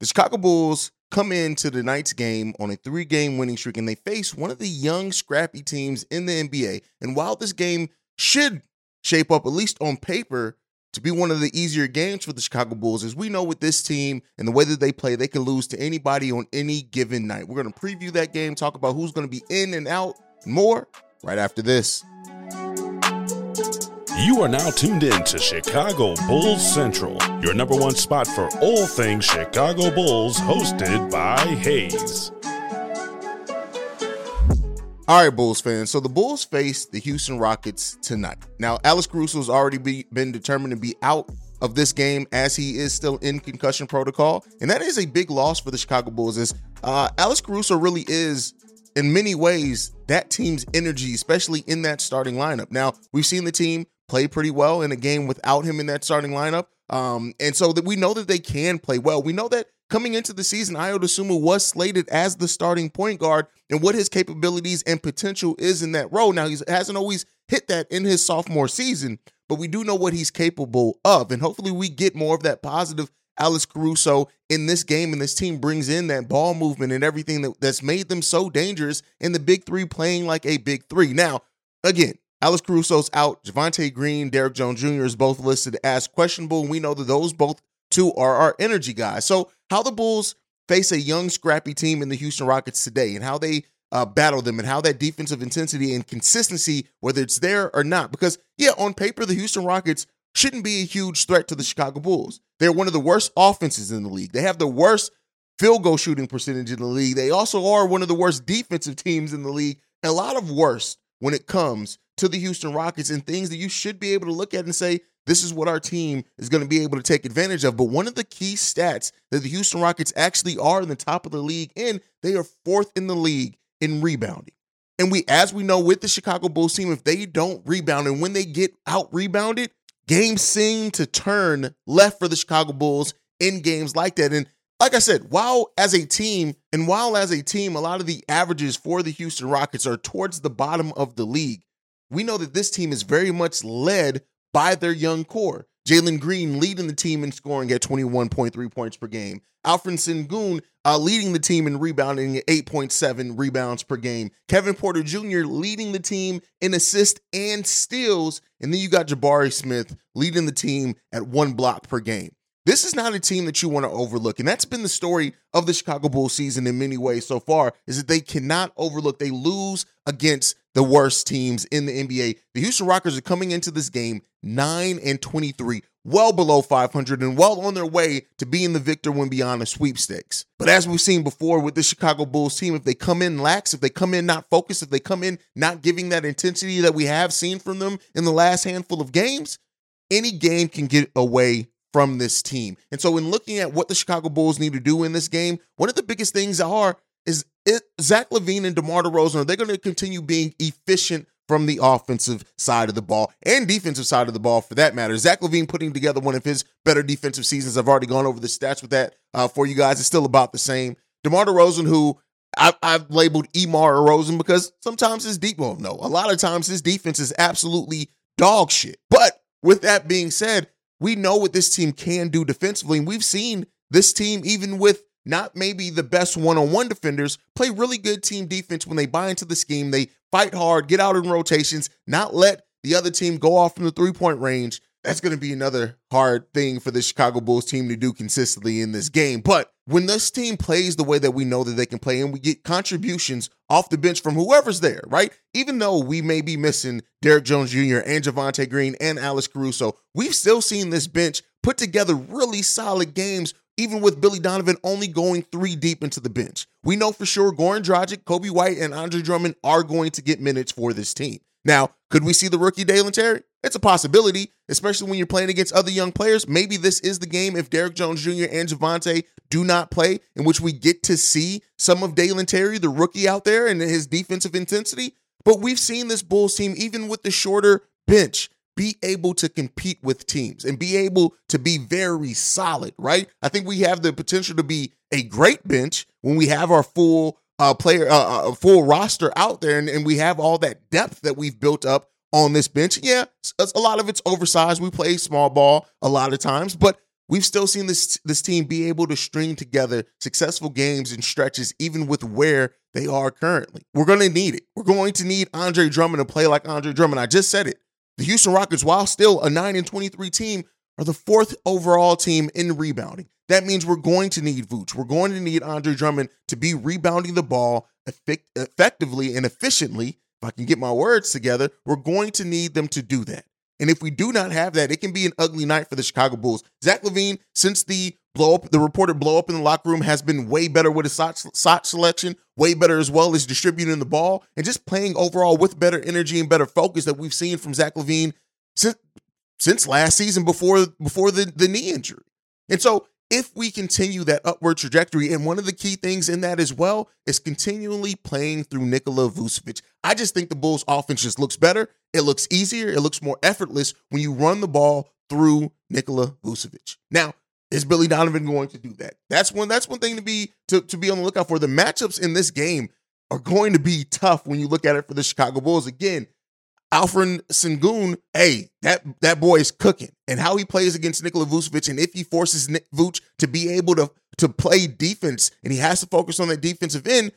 The Chicago Bulls come into the night's game on a three game winning streak and they face one of the young, scrappy teams in the NBA. And while this game should shape up, at least on paper, to be one of the easier games for the Chicago Bulls, as we know with this team and the way that they play, they can lose to anybody on any given night. We're going to preview that game, talk about who's going to be in and out, and more right after this. You are now tuned in to Chicago Bulls Central, your number one spot for all things Chicago Bulls, hosted by Hayes. All right, Bulls fans. So the Bulls face the Houston Rockets tonight. Now, Alex Caruso's already be, been determined to be out of this game as he is still in concussion protocol, and that is a big loss for the Chicago Bulls. As uh, Alex Caruso really is, in many ways, that team's energy, especially in that starting lineup. Now, we've seen the team play pretty well in a game without him in that starting lineup, um, and so that we know that they can play well. We know that coming into the season, Ayo Dosunmu was slated as the starting point guard and what his capabilities and potential is in that role. Now, he hasn't always hit that in his sophomore season, but we do know what he's capable of. And hopefully, we get more of that positive Alex Caruso in this game, and this team brings in that ball movement and everything that, that's made them so dangerous in the big three playing like a big three. Now, again, Alex Caruso's out. Javonte Green, Derrick Jones Jr. is both listed as questionable. And we know that those both two are our energy guys. So how the Bulls face a young, scrappy team in the Houston Rockets today and how they uh, battle them and how that defensive intensity and consistency, whether it's there or not. Because, yeah, on paper, the Houston Rockets shouldn't be a huge threat to the Chicago Bulls. They're one of the worst offenses in the league. They have the worst field goal shooting percentage in the league. They also are one of the worst defensive teams in the league. A lot of worst when it comes to the Houston Rockets and things that you should be able to look at and say, this is what our team is going to be able to take advantage of. But one of the key stats that the Houston Rockets actually are in the top of the league in, they are fourth in the league in rebounding. And we, as we know with the Chicago Bulls team, if they don't rebound and when they get out rebounded, games seem to turn left for the Chicago Bulls in games like that. And like I said, while as a team, and while as a team, a lot of the averages for the Houston Rockets are towards the bottom of the league, we know that this team is very much led by their young core. Jalen Green leading the team in scoring at 21.3 points per game. Alperen Sengun uh, leading the team in rebounding at 8.7 rebounds per game. Kevin Porter Jr. leading the team in assists and steals. And then you got Jabari Smith leading the team at one block per game. This is not a team that you want to overlook. And that's been the story of the Chicago Bulls season in many ways so far, is that they cannot overlook. They lose against the worst teams in the NBA. The Houston Rockets are coming into this game 9 and 23, well below 500 and well on their way to being the Victor Wembanyama sweepstakes. But as we've seen before with the Chicago Bulls team, if they come in lax, if they come in not focused, if they come in not giving that intensity that we have seen from them in the last handful of games, any game can get away from this team. And so, in looking at what the Chicago Bulls need to do in this game, one of the biggest things are is it, Zach LaVine and DeMar DeRozan are they going to continue being efficient from the offensive side of the ball and defensive side of the ball for that matter. Zach LaVine putting together one of his better defensive seasons. I've already gone over the stats with that uh, for you guys. It's still about the same. DeMar DeRozan, who I, have labeled Emar DeRozan because sometimes his deep, well, no, a lot of times his defense is absolutely dog shit. But with that being said, we know what this team can do defensively. And we've seen this team, even with not maybe the best one on one defenders, play really good team defense when they buy into the scheme. They fight hard, get out in rotations, not let the other team go off from the three point range. That's going to be another hard thing for the Chicago Bulls team to do consistently in this game. But when this team plays the way that we know that they can play and we get contributions off the bench from whoever's there, right? Even though we may be missing Derrick Jones Jr. and Javonte Green and Alex Caruso, we've still seen this bench put together really solid games even with Billy Donovan only going three deep into the bench. We know for sure Goran Dragic, Coby White, and Andre Drummond are going to get minutes for this team. Now, could we see the rookie Dalen Terry? It's a possibility, especially when you're playing against other young players. Maybe this is the game if Derrick Jones Jr. and Javonte do not play, in which we get to see some of Dalen Terry, the rookie out there, and his defensive intensity. But we've seen this Bulls team, even with the shorter bench, be able to compete with teams and be able to be very solid, right? I think we have the potential to be a great bench when we have our full uh, player, uh, uh, full roster out there, and, and we have all that depth that we've built up on this bench. Yeah, a lot of it's oversized. We play small ball a lot of times, but we've still seen this this team be able to string together successful games and stretches, even with where they are currently. We're going to need it. We're going to need Andre Drummond to play like Andre Drummond. I just said it. The Houston Rockets, while still a 9 and 23 team, are the fourth overall team in rebounding. That means we're going to need Vooch. We're going to need Andre Drummond to be rebounding the ball effect- effectively and efficiently. If I can get my words together, we're going to need them to do that. And if we do not have that, it can be an ugly night for the Chicago Bulls. Zach LaVine, since the blow up, the reported blow up in the locker room, has been way better with his shot, selection, way better as well as distributing the ball and just playing overall with better energy and better focus that we've seen from Zach LaVine since since last season before before the, the knee injury. And so if we continue that upward trajectory, and one of the key things in that as well is continually playing through Nikola Vucevic. I just think the Bulls offense just looks better. It looks easier. It looks more effortless when you run the ball through Nikola Vucevic. Now, is Billy Donovan going to do that? That's one. That's one thing to be to, to be on the lookout for. The matchups in this game are going to be tough when you look at it for the Chicago Bulls. Again, Alperen Sengun, hey, that that boy is cooking, and how he plays against Nikola Vucevic, and if he forces Nick Vuce to be able to to play defense, and he has to focus on that defensive end,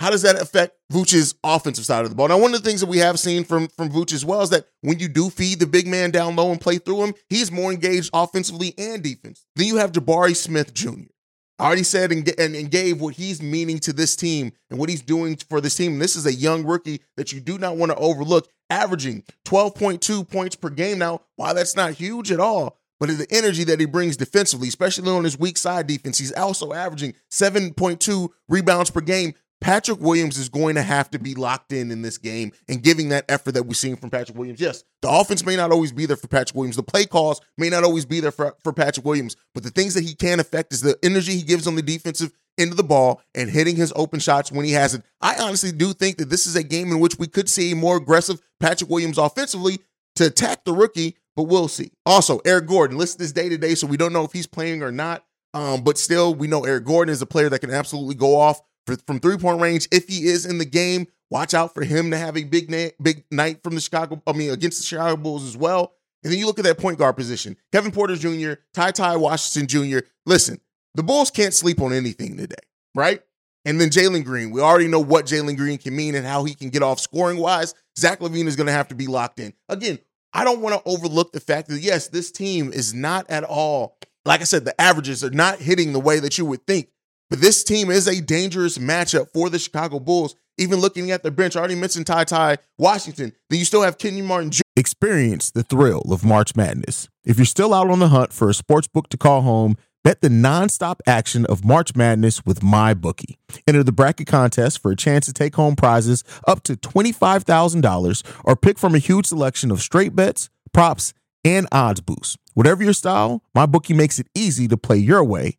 how does that affect Vuce's offensive side of the ball? Now, one of the things that we have seen from from Vuce as well is that when you do feed the big man down low and play through him, he's more engaged offensively and defense. Then you have Jabari Smith Jr. I already said and, and, and, gave what he's meaning to this team and what he's doing for this team. This is a young rookie that you do not want to overlook, averaging 12.2 points per game. Now, while that's not huge at all, but the energy that he brings defensively, especially on his weak side defense, he's also averaging 7.2 rebounds per game, Patrick Williams is going to have to be locked in in this game and giving that effort that we're seeing from Patrick Williams. Yes, the offense may not always be there for Patrick Williams. The play calls may not always be there for, for Patrick Williams, but the things that he can affect is the energy he gives on the defensive end of the ball and hitting his open shots when he has it. I honestly do think that this is a game in which we could see a more aggressive Patrick Williams offensively to attack the rookie, but we'll see. Also, Eric Gordon listed this day to day, so we don't know if he's playing or not. Um, but still, we know Eric Gordon is a player that can absolutely go off from three point range. If he is in the game, watch out for him to have a big na- big night from the Chicago. I mean, against the Chicago Bulls as well. And then you look at that point guard position: Kevin Porter Jr., Ty Ty Washington Jr. Listen, the Bulls can't sleep on anything today, right? And then Jalen Green. We already know what Jalen Green can mean and how he can get off scoring wise. Zach LaVine is going to have to be locked in. Again, I don't want to overlook the fact that, yes, this team is not at all, like I said, the averages are not hitting the way that you would think. But this team is a dangerous matchup for the Chicago Bulls. Even looking at the bench, I already mentioned Ty Ty Washington. Then you still have Kenny Martin Jr. Experience the thrill of March Madness. If you're still out on the hunt for a sports book to call home, bet the nonstop action of March Madness with MyBookie. Enter the bracket contest for a chance to take home prizes up to $25,000 or pick from a huge selection of straight bets, props, and odds boosts. Whatever your style, MyBookie makes it easy to play your way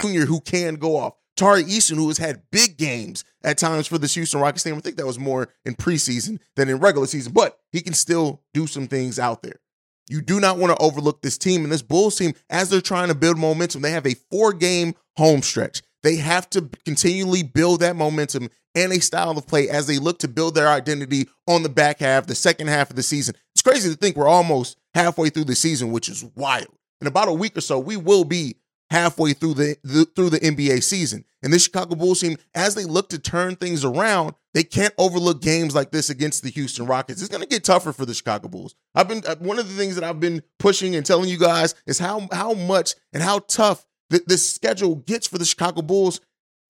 Jr. who can go off. Tari Eason, who has had big games at times for this Houston Rockets team. I think that was more in preseason than in regular season, but he can still do some things out there. You do not want to overlook this team and this Bulls team as they're trying to build momentum. They have a four game home stretch. They have to continually build that momentum and a style of play as they look to build their identity on the back half, the second half of the season. It's crazy to think we're almost halfway through the season, which is wild. In about a week or so, we will be halfway through the, the, through the NBA season. And this Chicago Bulls team, as they look to turn things around, they can't overlook games like this against the Houston Rockets. It's going to get tougher for the Chicago Bulls. I've been uh, one of the things that I've been pushing and telling you guys is how how much and how tough th- this schedule gets for the Chicago Bulls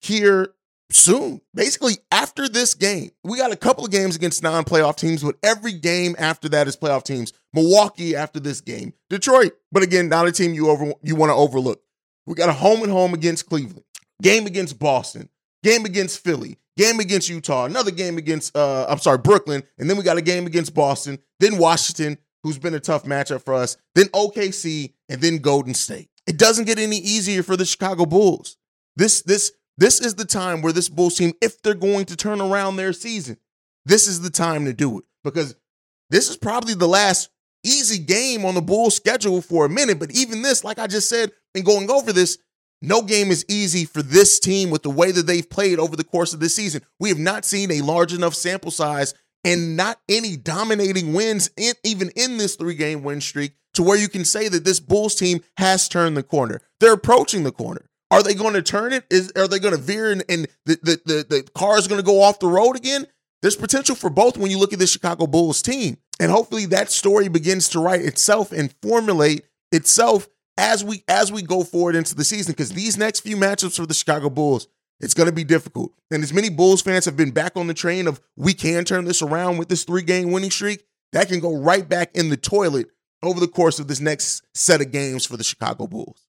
here soon. Basically, after this game, we got a couple of games against non-playoff teams, but every game after that is playoff teams. Milwaukee after this game, Detroit, but again, not a team you over you want to overlook. We got a home and home against Cleveland, game against Boston, game against Philly, game against Utah, another game against uh I'm sorry, Brooklyn, and then we got a game against Boston, then Washington, who's been a tough matchup for us, then OKC, and then Golden State. It doesn't get any easier for the Chicago Bulls. This this this is the time where this Bulls team, if they're going to turn around their season, this is the time to do it because this is probably the last easy game on the Bulls schedule for a minute. But even this, like I just said, and going over this, no game is easy for this team with the way that they've played over the course of this season. We have not seen a large enough sample size and not any dominating wins, in, even in this three game win streak, to where you can say that this Bulls team has turned the corner. They're approaching the corner. Are they going to turn it? Is are they going to veer and, and the, the the the car is going to go off the road again? There's potential for both when you look at the Chicago Bulls team. And hopefully that story begins to write itself and formulate itself as we as we go forward into the season because these next few matchups for the Chicago Bulls, it's going to be difficult. And as many Bulls fans have been back on the train of we can turn this around with this three-game winning streak, that can go right back in the toilet over the course of this next set of games for the Chicago Bulls.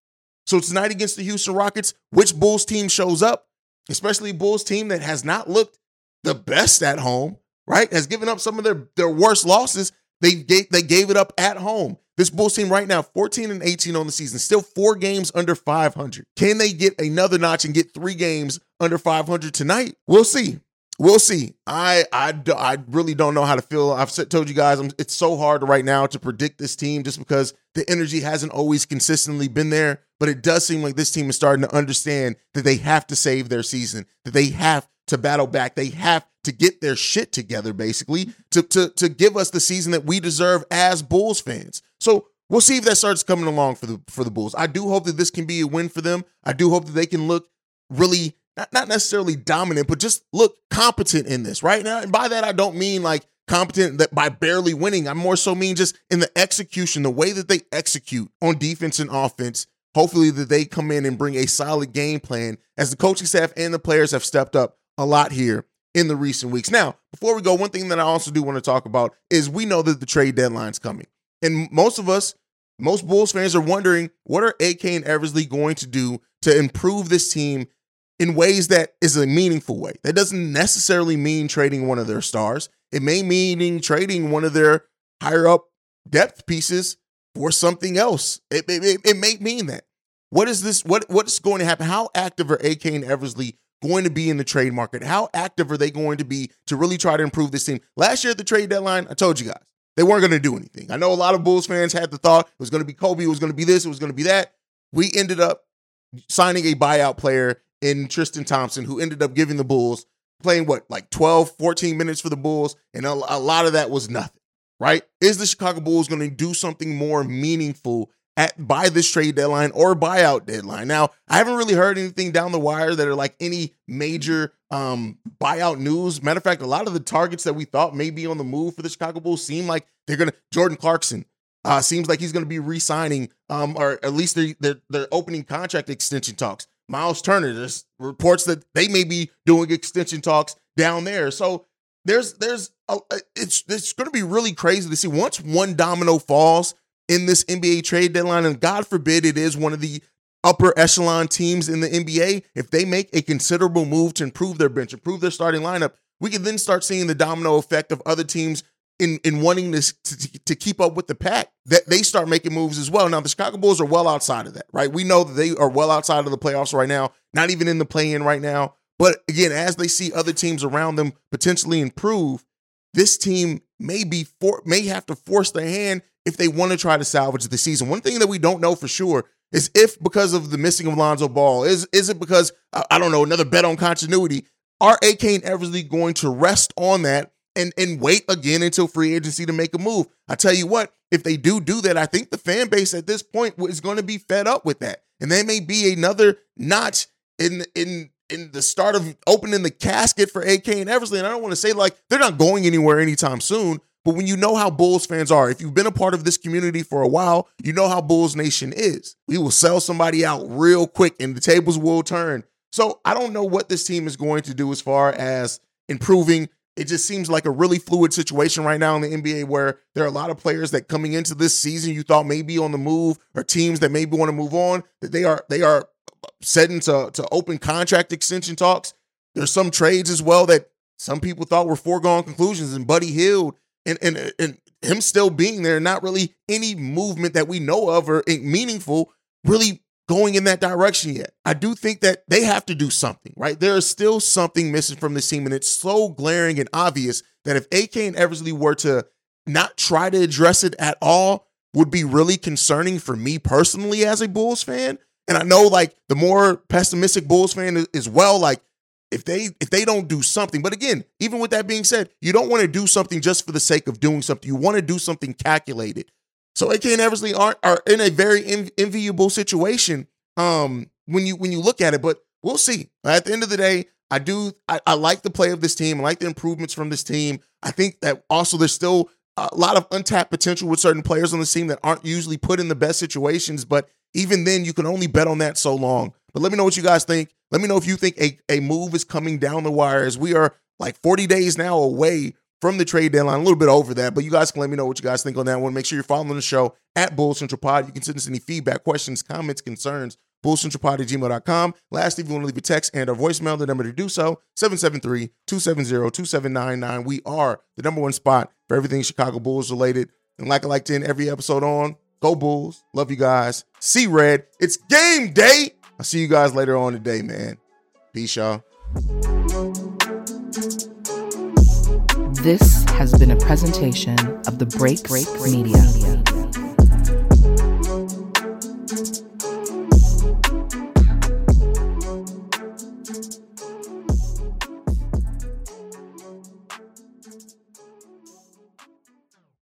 So tonight against the Houston Rockets, which Bulls team shows up, especially Bulls team that has not looked the best at home, right? Has given up some of their, their worst losses. They gave, they gave it up at home. This Bulls team right now, 14 and 18 on the season, still four games under 500. Can they get another notch and get three games under 500 tonight? We'll see. We'll see. I I, I really don't know how to feel. I've told you guys I'm, it's so hard right now to predict this team just because the energy hasn't always consistently been there. But it does seem like this team is starting to understand that they have to save their season, that they have to battle back, they have to get their shit together, basically, to to to give us the season that we deserve as Bulls fans. So we'll see if that starts coming along for the for the Bulls. I do hope that this can be a win for them. I do hope that they can look really not, not necessarily dominant, but just look competent in this right now. And by that, I don't mean like competent that by barely winning. I more so mean just in the execution, the way that they execute on defense and offense. Hopefully, that they come in and bring a solid game plan as the coaching staff and the players have stepped up a lot here in the recent weeks. Now, before we go, one thing that I also do want to talk about is we know that the trade deadline's coming. And most of us, most Bulls fans are wondering what are AK and Eversley going to do to improve this team in ways that is a meaningful way. That doesn't necessarily mean trading one of their stars. It may mean trading one of their higher up depth pieces for something else. It, it, it may mean that. What is this? What what's going to happen? How active are AK and Eversley going to be in the trade market? How active are they going to be to really try to improve this team? Last year at the trade deadline, I told you guys they weren't going to do anything. I know a lot of Bulls fans had the thought it was going to be Coby, it was going to be this, it was going to be that. We ended up signing a buyout player in Tristan Thompson, who ended up giving the Bulls playing what, like 12, 14 minutes for the Bulls, and a, a lot of that was nothing, right? Is the Chicago Bulls going to do something more meaningful at by this trade deadline or buyout deadline? Now, I haven't really heard anything down the wire that are like any major um buyout news. Matter of fact, a lot of the targets that we thought may be on the move for the Chicago Bulls seem like they're gonna Jordan Clarkson. Uh, seems like he's going to be re-signing, um, or at least they're, opening contract extension talks. Myles Turner. There's reports that they may be doing extension talks down there. So there's there's a, it's it's going to be really crazy to see once one domino falls in this NBA trade deadline, and God forbid it is one of the upper echelon teams in the NBA. If they make a considerable move to improve their bench, improve their starting lineup, we can then start seeing the domino effect of other teams in in wanting this to, to keep up with the pack that they start making moves as well. Now the Chicago Bulls are well outside of that, right? We know that they are well outside of the playoffs right now, not even in the play-in right now. But again, as they see other teams around them potentially improve, this team may be for may have to force their hand if they want to try to salvage the season. One thing that we don't know for sure is if because of the missing of Lonzo Ball, is is it because I don't know another bet on continuity? Are AK and Eversley going to rest on that and and wait again until free agency to make a move? I tell you what, if they do do that, I think the fan base at this point is going to be fed up with that, and they may be another notch in in in the start of opening the casket for AK and Eversley. And I don't want to say like they're not going anywhere anytime soon, but when you know how Bulls fans are, if you've been a part of this community for a while, you know how Bulls Nation is. We will sell somebody out real quick and the tables will turn. So I don't know what this team is going to do as far as improving. It just seems like a really fluid situation right now in the NBA where there are a lot of players that coming into this season you thought may be on the move or teams that maybe want to move on, that they are they are setting to, to open contract extension talks. There's some trades as well that some people thought were foregone conclusions, and Buddy Hield and and and him still being there, not really any movement that we know of or meaningful really going in that direction yet. I do think that they have to do something, right? There is still something missing from this team, and it's so glaring and obvious that if AK and Eversley were to not try to address it at all, would be really concerning for me personally as a Bulls fan. And I know like the more pessimistic Bulls fan as well, like if they if they don't do something but again even with that being said you don't want to do something just for the sake of doing something. You want to do something calculated. So ak and eversley are, are in a very enviable situation um when you when you look at it but we'll see. At the end of the day i do I, I like the play of this team i like the improvements from this team. I think that also there's still a lot of untapped potential with certain players on the team that aren't usually put in the best situations but even then you can only bet on that so long. But let me know what you guys think let me know if you think a, a move is coming down the wire as we are like 40 days now away from the trade deadline, a little bit over that. But you guys can let me know what you guys think on that one. Make sure you're following the show at Bull Central Pod. You can send us any feedback, questions, comments, concerns, bullcentralpod at gmail.com. Lastly, if you want to leave a text and a voicemail, the number to do so, 773-270-2799. We are the number one spot for everything Chicago Bulls related. And like I like to end every episode on, go Bulls. Love you guys. See red. It's game day. I'll see you guys later on today, man. Peace, y'all. This has been a presentation of the Break Break Media. Media.